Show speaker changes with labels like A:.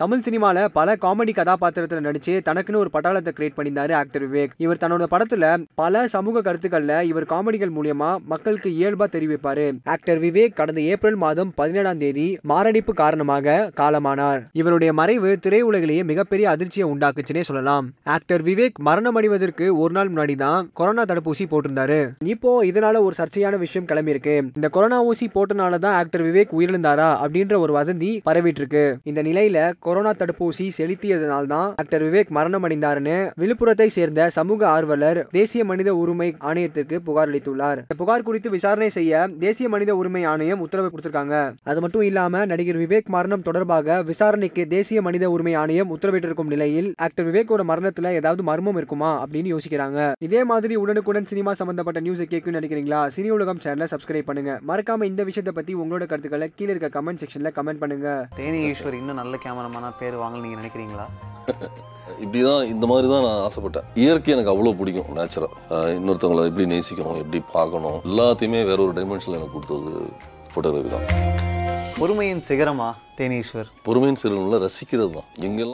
A: தமிழ் சினிமாவில் பல காமெடி கதாபாத்திரத்தில் நடிச்சு தனக்குன்னு ஒரு பட்டாளத்தை கிரியேட் பண்ணியிருந்தாரு ஆக்டர் விவேக். இவர் தன்னோட படத்துல பல சமூக கருத்துக்கள்ல இவர் காமெடிகள் மூலியமா மக்களுக்கு இயல்பா தெரிவிப்பாரு. ஆக்டர் விவேக் கடந்த ஏப்ரல் மாதம் பதினேழாம் தேதி மாரடைப்பு காரணமாக காலமானார். இவருடைய மறைவு திரையுலகிலேயே மிகப்பெரிய அதிர்ச்சியை உண்டாக்குச்சுன்னே சொல்லலாம். ஆக்டர் விவேக் மரணம் அடைவதற்கு ஒரு நாள் முன்னாடி தான் கொரோனா தடுப்பூசி போட்டிருந்தாரு. இப்போ இதனால ஒரு சர்ச்சையான விஷயம் கிளம்பியிருக்கு. இந்த கொரோனா ஊசி போட்டனால தான் ஆக்டர் விவேக் உயிரிழந்தாரா அப்படின்ற ஒரு வதந்தி பரவிட்டு இருக்கு. இந்த நிலையில கொரோனா தடுப்பூசி செலுத்தியதனால் தான் ஆக்டர் விவேக் மரணம் அடைந்தாருன்னு விழுப்புரத்தை சேர்ந்த சமூக ஆர்வலர் தேசிய மனித உரிமை ஆணையத்திற்கு புகார் அளித்துள்ளார். புகார் குறித்து விசாரணை செய்ய தேசிய மனித உரிமை ஆணையம் உத்தரவு கொடுத்திருக்காங்க. அது மட்டும் இல்லாம நடிகர் விவேக் மரணம் தொடர்பாக விசாரணைக்கு தேசிய மனித உரிமை ஆணையம் உத்தரவிட்டிருக்கும் நிலையில் ஆக்டர் விவேக்கோட மரணத்துல ஏதாவது மர்மம் இருக்குமா அப்படின்னு யோசிக்கிறாங்க. இதே மாதிரி உடனுக்குடன் சினிமா சம்பந்தப்பட்ட நியூஸை கேட்கும் நினைக்கிறீங்களா? சினி உலகம் சேனலை சப்ஸ்கிரைப் பண்ணுங்க. மறக்காம இந்த விஷயத்தை பத்தி உங்களோட கருத்துக்களை கீழே இருக்க கமெண்ட் செக்ஷன்ல கமெண்ட் பண்ணுங்க.
B: தேனி ஈஸ்வர் இன்னும் நல்ல கேமரா கேமராமேனா பேர் வாங்கல நீங்க நினைக்கிறீங்களா?
C: இப்படி தான் இந்த மாதிரி தான் நான் ஆசைப்பட்டேன். இயற்கை எனக்கு அவ்வளோ பிடிக்கும் நேச்சுரல் இன்னொருத்தவங்களை எப்படி நேசிக்கணும் எப்படி பார்க்கணும் எல்லாத்தையுமே வேற ஒரு டைமென்ஷனில் எனக்கு கொடுத்தது ஃபோட்டோகிராஃபி தான்.
B: பொறுமையின் சிகரமா தேனீஸ்வர்?
C: பொறுமையின் சிறுவனில் ரசிக்கிறது தான் எங்கெல்லாம்